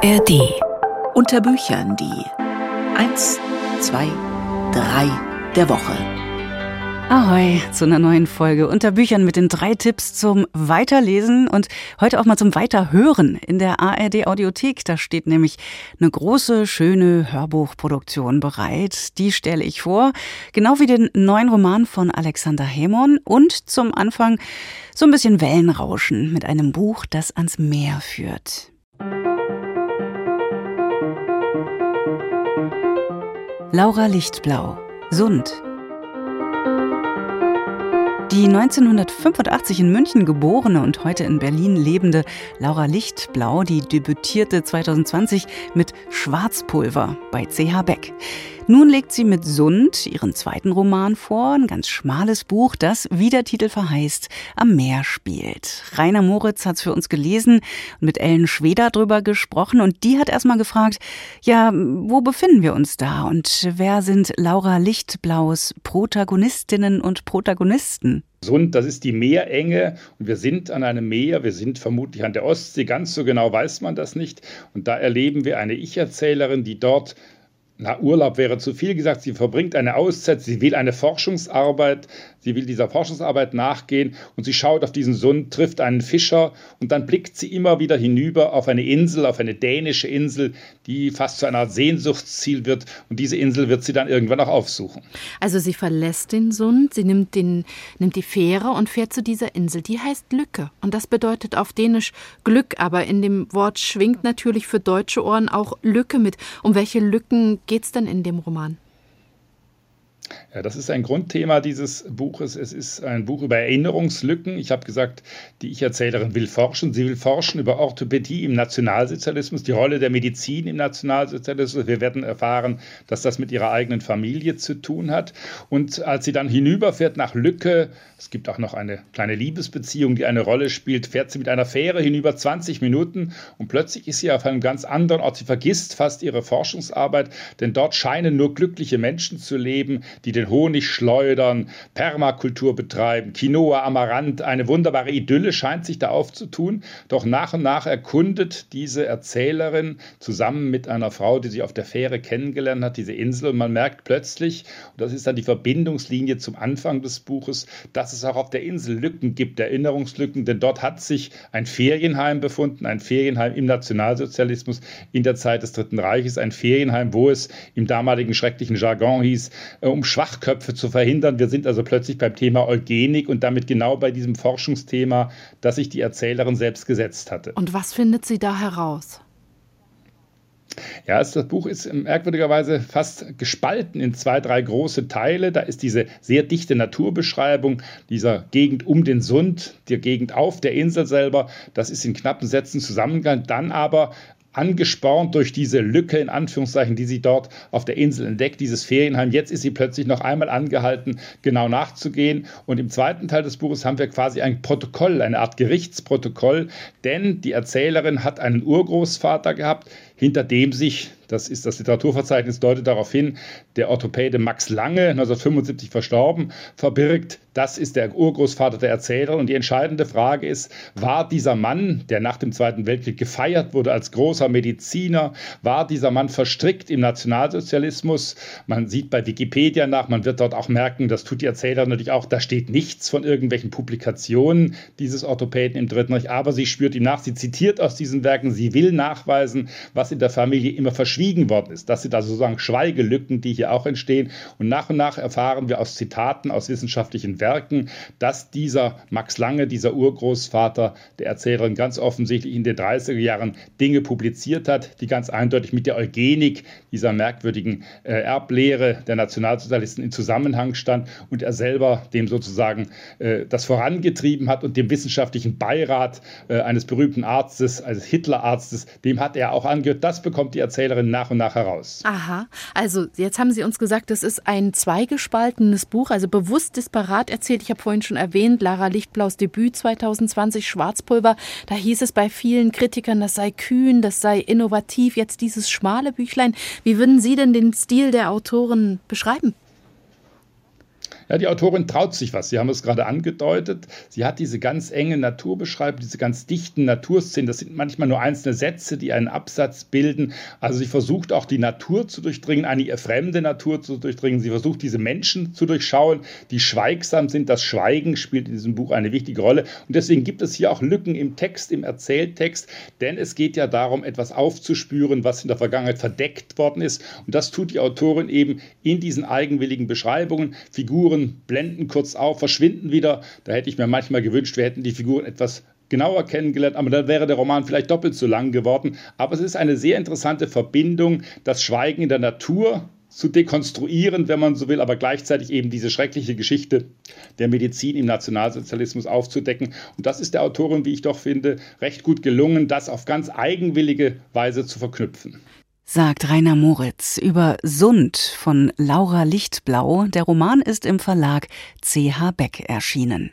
ARD. Unter Büchern die 1, 2, 3 der Woche. Ahoi zu einer neuen Folge unter Büchern mit den drei Tipps zum Weiterlesen und heute auch mal zum Weiterhören in der ARD Audiothek. Da steht nämlich eine große, schöne Hörbuchproduktion bereit. Die stelle ich vor, genau wie den neuen Roman von Alexander Hemon und zum Anfang so ein bisschen Wellenrauschen mit einem Buch, das ans Meer führt. Laura Lichtblau, Sund. Die 1985 in München geborene und heute in Berlin lebende Laura Lichtblau, die debütierte 2020 mit Schwarzpulver bei CH Beck. Nun legt sie mit Sund ihren zweiten Roman vor, ein ganz schmales Buch, das, wie der Titel verheißt, am Meer spielt. Rainer Moritz hat es für uns gelesen und mit Ellen Schweder drüber gesprochen und die hat erstmal gefragt, ja, wo befinden wir uns da und wer sind Laura Lichtblaus Protagonistinnen und Protagonisten? Sund, das ist die Meerenge und wir sind an einem Meer, wir sind vermutlich an der Ostsee, ganz so genau weiß man das nicht. Und da erleben wir eine Ich-Erzählerin, die dort na, Urlaub wäre zu viel gesagt. Sie verbringt eine Auszeit, sie will eine Forschungsarbeit, sie will dieser Forschungsarbeit nachgehen und sie schaut auf diesen Sund, trifft einen Fischer und dann blickt sie immer wieder hinüber auf eine Insel, auf eine dänische Insel, die fast zu einer Art Sehnsuchtsziel wird und diese Insel wird sie dann irgendwann auch aufsuchen. Also sie verlässt den Sund, sie nimmt, den, nimmt die Fähre und fährt zu dieser Insel. Die heißt Lücke und das bedeutet auf Dänisch Glück, aber in dem Wort schwingt natürlich für deutsche Ohren auch Lücke mit. Um welche Lücken geht es denn in dem Roman? Ja, das ist ein Grundthema dieses Buches. Es ist ein Buch über Erinnerungslücken. Ich habe gesagt, die Ich-Erzählerin will forschen. Sie will forschen über Orthopädie im Nationalsozialismus, die Rolle der Medizin im Nationalsozialismus. Wir werden erfahren, dass das mit ihrer eigenen Familie zu tun hat. Und als sie dann hinüberfährt nach Lücke, es gibt auch noch eine kleine Liebesbeziehung, die eine Rolle spielt, fährt sie mit einer Fähre hinüber 20 Minuten und plötzlich ist sie auf einem ganz anderen Ort. Sie vergisst fast ihre Forschungsarbeit, denn dort scheinen nur glückliche Menschen zu leben, die den Honig schleudern, Permakultur betreiben, Quinoa, Amaranth, eine wunderbare Idylle scheint sich da aufzutun. Doch nach und nach erkundet diese Erzählerin zusammen mit einer Frau, die sie auf der Fähre kennengelernt hat, diese Insel und man merkt plötzlich, und das ist dann die Verbindungslinie zum Anfang des Buches, dass es auch auf der Insel Lücken gibt, Erinnerungslücken, denn dort hat sich ein Ferienheim befunden, ein Ferienheim im Nationalsozialismus in der Zeit des Dritten Reiches, ein Ferienheim, wo es im damaligen schrecklichen Jargon hieß, äh, um Schwachköpfe zu verhindern. Wir sind also plötzlich beim Thema Eugenik und damit genau bei diesem Forschungsthema, das sich die Erzählerin selbst gesetzt hatte. Und was findet sie da heraus? Ja, das Buch ist merkwürdigerweise fast gespalten in zwei, drei große Teile. Da ist diese sehr dichte Naturbeschreibung dieser Gegend um den Sund, der Gegend auf der Insel selber. Das ist in knappen Sätzen zusammengegangen. Dann aber angespornt durch diese Lücke in Anführungszeichen, die sie dort auf der Insel entdeckt, dieses Ferienheim. Jetzt ist sie plötzlich noch einmal angehalten, genau nachzugehen. Und im zweiten Teil des Buches haben wir quasi ein Protokoll, eine Art Gerichtsprotokoll, denn die Erzählerin hat einen Urgroßvater gehabt, hinter dem sich, das ist das Literaturverzeichnis, deutet darauf hin, der Orthopäde Max Lange, 1975 verstorben, verbirgt. Das ist der Urgroßvater der Erzählerin. Und die entscheidende Frage ist, war dieser Mann, der nach dem Zweiten Weltkrieg gefeiert wurde als großer Mediziner, war dieser Mann verstrickt im Nationalsozialismus? Man sieht bei Wikipedia nach, man wird dort auch merken, das tut die Erzählerin natürlich auch, da steht nichts von irgendwelchen Publikationen dieses Orthopäden im Dritten Reich, aber sie spürt ihm nach, sie zitiert aus diesen Werken, sie will nachweisen, was was in der Familie immer verschwiegen worden ist. Das sind also sozusagen Schweigelücken, die hier auch entstehen. Und nach und nach erfahren wir aus Zitaten, aus wissenschaftlichen Werken, dass dieser Max Lange, dieser Urgroßvater der Erzählerin, ganz offensichtlich in den 30er Jahren Dinge publiziert hat, die ganz eindeutig mit der Eugenik, dieser merkwürdigen äh, Erblehre der Nationalsozialisten in Zusammenhang stand und er selber dem sozusagen äh, das vorangetrieben hat und dem wissenschaftlichen Beirat äh, eines berühmten Arztes, eines Hitlerarztes, dem hat er auch angehört, das bekommt die Erzählerin nach und nach heraus. Aha, also jetzt haben Sie uns gesagt, es ist ein zweigespaltenes Buch, also bewusst disparat erzählt. Ich habe vorhin schon erwähnt, Lara Lichtblaus Debüt 2020, Schwarzpulver. Da hieß es bei vielen Kritikern, das sei kühn, das sei innovativ. Jetzt dieses schmale Büchlein. Wie würden Sie denn den Stil der Autoren beschreiben? Ja, die Autorin traut sich was. Sie haben es gerade angedeutet. Sie hat diese ganz enge Naturbeschreibung, diese ganz dichten Naturszenen. Das sind manchmal nur einzelne Sätze, die einen Absatz bilden. Also sie versucht auch die Natur zu durchdringen, eine ihr fremde Natur zu durchdringen. Sie versucht diese Menschen zu durchschauen, die schweigsam sind. Das Schweigen spielt in diesem Buch eine wichtige Rolle. Und deswegen gibt es hier auch Lücken im Text, im Erzähltext. Denn es geht ja darum, etwas aufzuspüren, was in der Vergangenheit verdeckt worden ist. Und das tut die Autorin eben in diesen eigenwilligen Beschreibungen. Figuren Figuren blenden kurz auf, verschwinden wieder. Da hätte ich mir manchmal gewünscht, wir hätten die Figuren etwas genauer kennengelernt, aber dann wäre der Roman vielleicht doppelt so lang geworden. Aber es ist eine sehr interessante Verbindung, das Schweigen in der Natur zu dekonstruieren, wenn man so will, aber gleichzeitig eben diese schreckliche Geschichte der Medizin im Nationalsozialismus aufzudecken. Und das ist der Autorin, wie ich doch finde, recht gut gelungen, das auf ganz eigenwillige Weise zu verknüpfen sagt Rainer Moritz über Sund von Laura Lichtblau. Der Roman ist im Verlag CH Beck erschienen.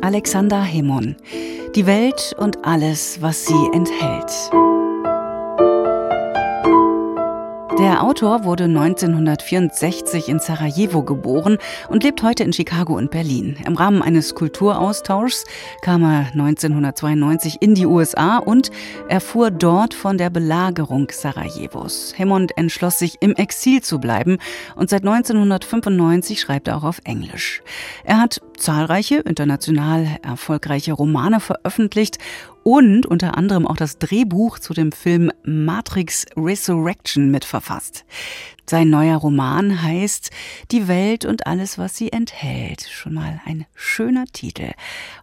Alexander Hemon. Die Welt und alles, was sie enthält. Der Autor wurde 1964 in Sarajevo geboren und lebt heute in Chicago und Berlin. Im Rahmen eines Kulturaustauschs kam er 1992 in die USA und erfuhr dort von der Belagerung Sarajevos. Hemond entschloss sich, im Exil zu bleiben und seit 1995 schreibt er auch auf Englisch. Er hat zahlreiche international erfolgreiche Romane veröffentlicht und unter anderem auch das Drehbuch zu dem Film Matrix Resurrection mitverfasst. Sein neuer Roman heißt Die Welt und alles, was sie enthält. Schon mal ein schöner Titel.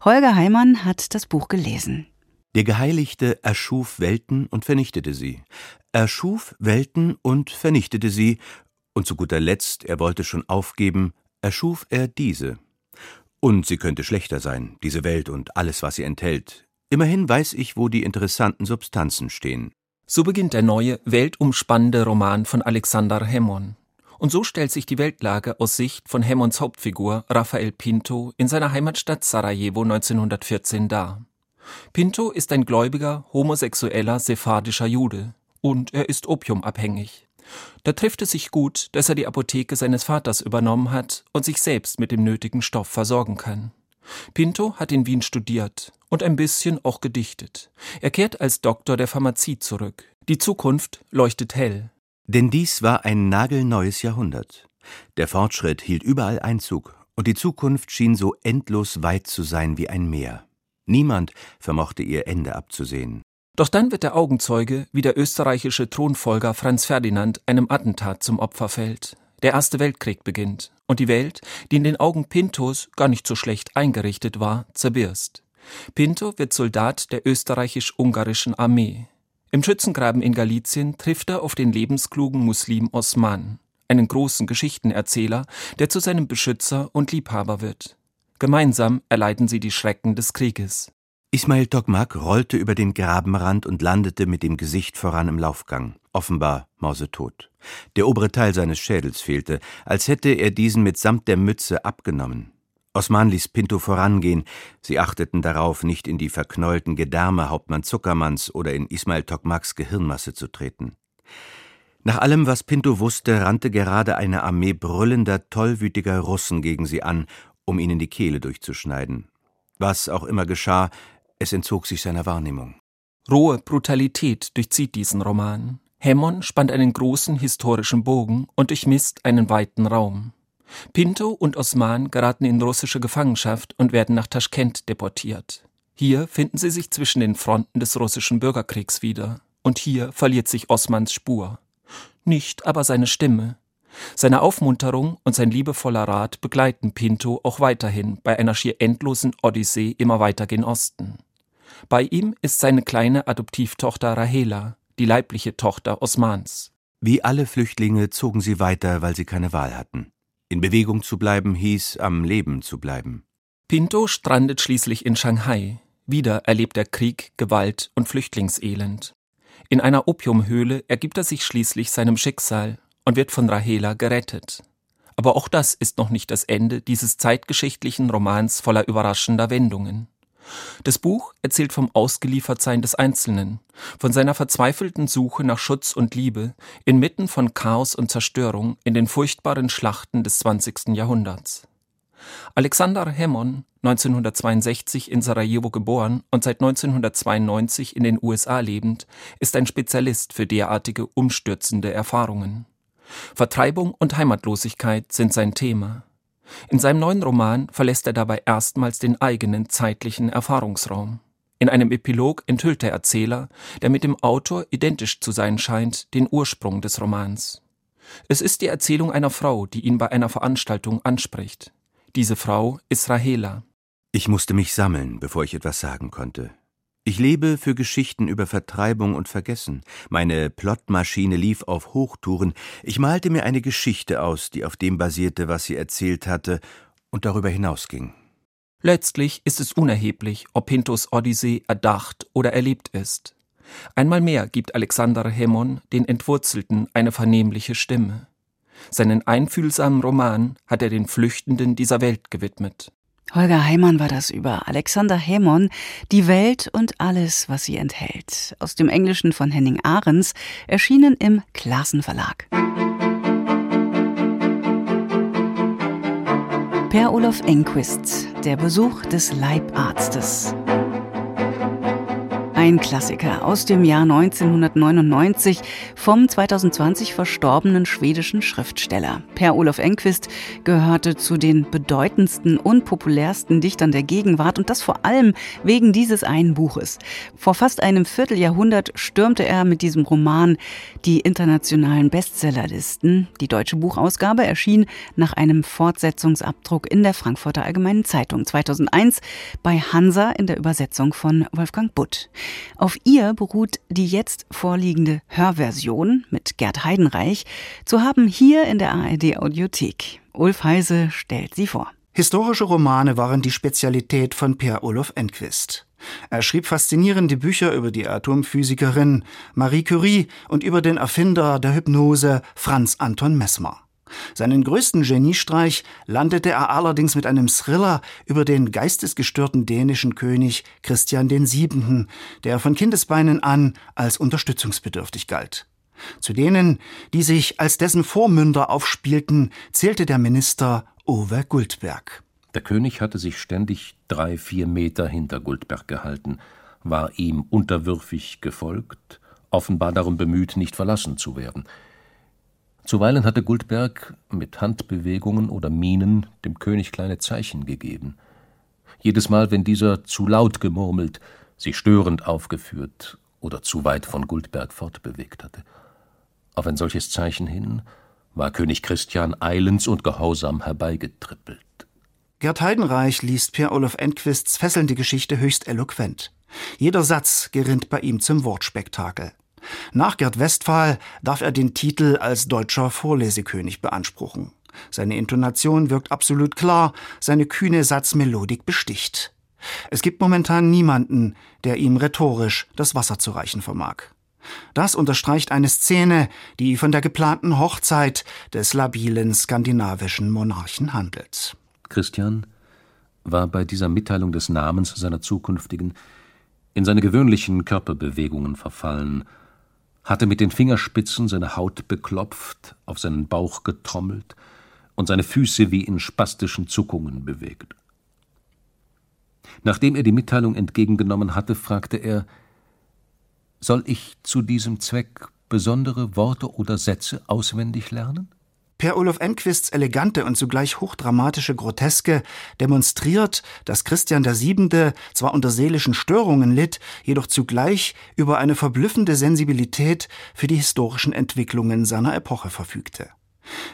Holger Heimann hat das Buch gelesen. Der Geheiligte erschuf Welten und vernichtete sie. Erschuf Welten und vernichtete sie. Und zu guter Letzt, er wollte schon aufgeben, erschuf er diese. Und sie könnte schlechter sein, diese Welt und alles, was sie enthält. Immerhin weiß ich, wo die interessanten Substanzen stehen. So beginnt der neue, weltumspannende Roman von Alexander Hemmon. Und so stellt sich die Weltlage aus Sicht von Hemmons Hauptfigur Rafael Pinto in seiner Heimatstadt Sarajevo 1914 dar. Pinto ist ein gläubiger, homosexueller, sephardischer Jude. Und er ist opiumabhängig. Da trifft es sich gut, dass er die Apotheke seines Vaters übernommen hat und sich selbst mit dem nötigen Stoff versorgen kann. Pinto hat in Wien studiert und ein bisschen auch gedichtet. Er kehrt als Doktor der Pharmazie zurück. Die Zukunft leuchtet hell. Denn dies war ein nagelneues Jahrhundert. Der Fortschritt hielt überall Einzug, und die Zukunft schien so endlos weit zu sein wie ein Meer. Niemand vermochte ihr Ende abzusehen. Doch dann wird der Augenzeuge, wie der österreichische Thronfolger Franz Ferdinand einem Attentat zum Opfer fällt. Der Erste Weltkrieg beginnt und die Welt, die in den Augen Pintos gar nicht so schlecht eingerichtet war, zerbirst. Pinto wird Soldat der österreichisch-ungarischen Armee. Im Schützengraben in Galizien trifft er auf den lebensklugen Muslim Osman, einen großen Geschichtenerzähler, der zu seinem Beschützer und Liebhaber wird. Gemeinsam erleiden sie die Schrecken des Krieges. Ismail Tokmak rollte über den Grabenrand und landete mit dem Gesicht voran im Laufgang, offenbar mausetot. Der obere Teil seines Schädels fehlte, als hätte er diesen mitsamt der Mütze abgenommen. Osman ließ Pinto vorangehen, sie achteten darauf, nicht in die verknäulten Gedärme Hauptmann Zuckermanns oder in Ismail Tokmaks Gehirnmasse zu treten. Nach allem, was Pinto wusste, rannte gerade eine Armee brüllender, tollwütiger Russen gegen sie an, um ihnen die Kehle durchzuschneiden. Was auch immer geschah, es entzog sich seiner Wahrnehmung. Rohe Brutalität durchzieht diesen Roman. Hemmon spannt einen großen historischen Bogen und durchmisst einen weiten Raum. Pinto und Osman geraten in russische Gefangenschaft und werden nach Taschkent deportiert. Hier finden sie sich zwischen den Fronten des russischen Bürgerkriegs wieder. Und hier verliert sich Osmans Spur. Nicht aber seine Stimme. Seine Aufmunterung und sein liebevoller Rat begleiten Pinto auch weiterhin bei einer schier endlosen Odyssee immer weiter gen Osten. Bei ihm ist seine kleine Adoptivtochter Rahela, die leibliche Tochter Osmans. Wie alle Flüchtlinge zogen sie weiter, weil sie keine Wahl hatten. In Bewegung zu bleiben hieß, am Leben zu bleiben. Pinto strandet schließlich in Shanghai. Wieder erlebt er Krieg, Gewalt und Flüchtlingselend. In einer Opiumhöhle ergibt er sich schließlich seinem Schicksal und wird von Rahela gerettet. Aber auch das ist noch nicht das Ende dieses zeitgeschichtlichen Romans voller überraschender Wendungen. Das Buch erzählt vom Ausgeliefertsein des Einzelnen, von seiner verzweifelten Suche nach Schutz und Liebe inmitten von Chaos und Zerstörung in den furchtbaren Schlachten des 20. Jahrhunderts. Alexander Hemon, 1962 in Sarajevo geboren und seit 1992 in den USA lebend, ist ein Spezialist für derartige umstürzende Erfahrungen. Vertreibung und Heimatlosigkeit sind sein Thema. In seinem neuen Roman verlässt er dabei erstmals den eigenen zeitlichen Erfahrungsraum. In einem Epilog enthüllt der Erzähler, der mit dem Autor identisch zu sein scheint, den Ursprung des Romans. Es ist die Erzählung einer Frau, die ihn bei einer Veranstaltung anspricht. Diese Frau ist Rahela. Ich musste mich sammeln, bevor ich etwas sagen konnte. Ich lebe für Geschichten über Vertreibung und Vergessen. Meine Plottmaschine lief auf Hochtouren. Ich malte mir eine Geschichte aus, die auf dem basierte, was sie erzählt hatte, und darüber hinausging. Letztlich ist es unerheblich, ob Pintos Odyssee erdacht oder erlebt ist. Einmal mehr gibt Alexander Hemon den Entwurzelten eine vernehmliche Stimme. Seinen einfühlsamen Roman hat er den Flüchtenden dieser Welt gewidmet. Holger Heimann war das über Alexander Hemon, Die Welt und alles, was sie enthält. Aus dem Englischen von Henning Ahrens, erschienen im Klassen Verlag. Per Olaf Enquist, der Besuch des Leibarztes. Ein Klassiker aus dem Jahr 1999 vom 2020 verstorbenen schwedischen Schriftsteller. Per Olof Enquist gehörte zu den bedeutendsten und populärsten Dichtern der Gegenwart und das vor allem wegen dieses einen Buches. Vor fast einem Vierteljahrhundert stürmte er mit diesem Roman die internationalen Bestsellerlisten. Die deutsche Buchausgabe erschien nach einem Fortsetzungsabdruck in der Frankfurter Allgemeinen Zeitung 2001 bei Hansa in der Übersetzung von Wolfgang Butt. Auf ihr beruht die jetzt vorliegende Hörversion mit Gerd Heidenreich, zu haben hier in der ARD Audiothek. Ulf Heise stellt sie vor. Historische Romane waren die Spezialität von Per Olof Enquist. Er schrieb faszinierende Bücher über die Atomphysikerin Marie Curie und über den Erfinder der Hypnose Franz Anton Messmer. Seinen größten Geniestreich landete er allerdings mit einem Thriller über den geistesgestörten dänischen König Christian VII., der von Kindesbeinen an als unterstützungsbedürftig galt. Zu denen, die sich als dessen Vormünder aufspielten, zählte der Minister Owe Guldberg. Der König hatte sich ständig drei, vier Meter hinter Guldberg gehalten, war ihm unterwürfig gefolgt, offenbar darum bemüht, nicht verlassen zu werden – Zuweilen hatte Guldberg mit Handbewegungen oder Mienen dem König kleine Zeichen gegeben. Jedes Mal, wenn dieser zu laut gemurmelt, sich störend aufgeführt oder zu weit von Guldberg fortbewegt hatte. Auf ein solches Zeichen hin war König Christian eilends und gehorsam herbeigetrippelt. Gerd Heidenreich liest Per Olof Enquists fesselnde Geschichte höchst eloquent. Jeder Satz gerinnt bei ihm zum Wortspektakel. Nach Gerd Westphal darf er den Titel als deutscher Vorlesekönig beanspruchen. Seine Intonation wirkt absolut klar, seine kühne Satzmelodik besticht. Es gibt momentan niemanden, der ihm rhetorisch das Wasser zu reichen vermag. Das unterstreicht eine Szene, die von der geplanten Hochzeit des labilen skandinavischen Monarchen handelt. Christian war bei dieser Mitteilung des Namens seiner zukünftigen in seine gewöhnlichen Körperbewegungen verfallen hatte mit den Fingerspitzen seine Haut beklopft, auf seinen Bauch getrommelt und seine Füße wie in spastischen Zuckungen bewegt. Nachdem er die Mitteilung entgegengenommen hatte, fragte er Soll ich zu diesem Zweck besondere Worte oder Sätze auswendig lernen? Per Olof Enquists elegante und zugleich hochdramatische Groteske demonstriert, dass Christian VII. zwar unter seelischen Störungen litt, jedoch zugleich über eine verblüffende Sensibilität für die historischen Entwicklungen seiner Epoche verfügte.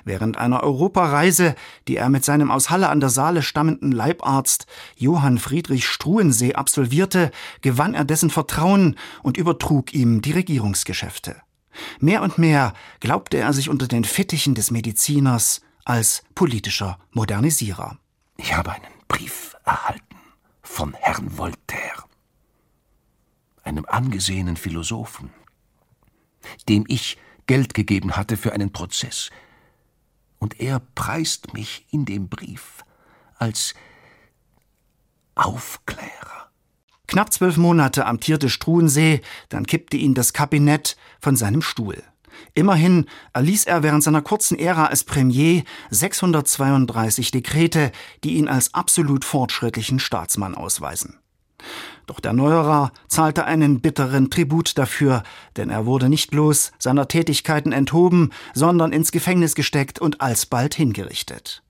Während einer Europareise, die er mit seinem aus Halle an der Saale stammenden Leibarzt Johann Friedrich Struensee absolvierte, gewann er dessen Vertrauen und übertrug ihm die Regierungsgeschäfte. Mehr und mehr glaubte er sich unter den Fittichen des Mediziners als politischer Modernisierer. Ich habe einen Brief erhalten von Herrn Voltaire, einem angesehenen Philosophen, dem ich Geld gegeben hatte für einen Prozess. Und er preist mich in dem Brief als Aufklärer. Knapp zwölf Monate amtierte Struensee, dann kippte ihn das Kabinett von seinem Stuhl. Immerhin erließ er während seiner kurzen Ära als Premier 632 Dekrete, die ihn als absolut fortschrittlichen Staatsmann ausweisen. Doch der Neuerer zahlte einen bitteren Tribut dafür, denn er wurde nicht bloß seiner Tätigkeiten enthoben, sondern ins Gefängnis gesteckt und alsbald hingerichtet.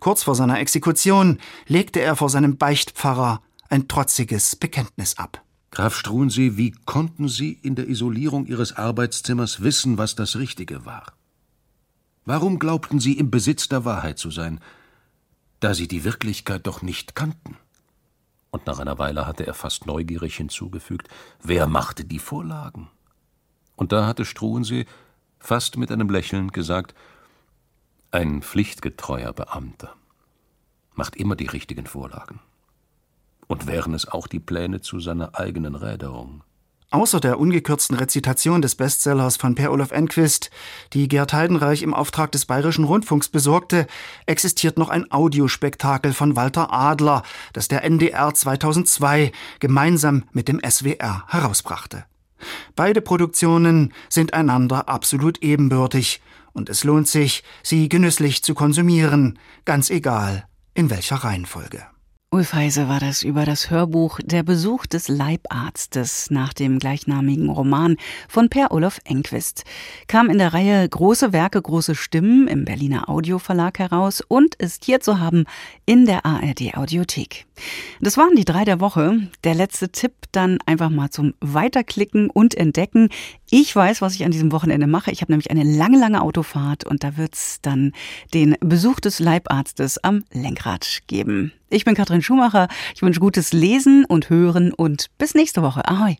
Kurz vor seiner Exekution legte er vor seinem Beichtpfarrer ein trotziges Bekenntnis ab. Graf Struensee, wie konnten Sie in der Isolierung Ihres Arbeitszimmers wissen, was das Richtige war? Warum glaubten Sie im Besitz der Wahrheit zu sein, da Sie die Wirklichkeit doch nicht kannten? Und nach einer Weile hatte er fast neugierig hinzugefügt, wer machte die Vorlagen? Und da hatte Struensee fast mit einem Lächeln gesagt, ein pflichtgetreuer Beamter macht immer die richtigen Vorlagen. Und wären es auch die Pläne zu seiner eigenen Räderung? Außer der ungekürzten Rezitation des Bestsellers von Per Olaf Enquist, die Gerd Heidenreich im Auftrag des Bayerischen Rundfunks besorgte, existiert noch ein Audiospektakel von Walter Adler, das der NDR 2002 gemeinsam mit dem SWR herausbrachte. Beide Produktionen sind einander absolut ebenbürtig, und es lohnt sich, sie genüsslich zu konsumieren, ganz egal in welcher Reihenfolge. Ulf Heise war das über das Hörbuch Der Besuch des Leibarztes nach dem gleichnamigen Roman von Per Olof Enquist. Kam in der Reihe Große Werke, große Stimmen im Berliner Audioverlag heraus und ist hier zu haben in der ARD Audiothek. Das waren die drei der Woche. Der letzte Tipp dann einfach mal zum Weiterklicken und Entdecken. Ich weiß, was ich an diesem Wochenende mache. Ich habe nämlich eine lange, lange Autofahrt und da wird's dann den Besuch des Leibarztes am Lenkrad geben. Ich bin Katrin Schumacher. Ich wünsche gutes Lesen und Hören und bis nächste Woche. Ahoi.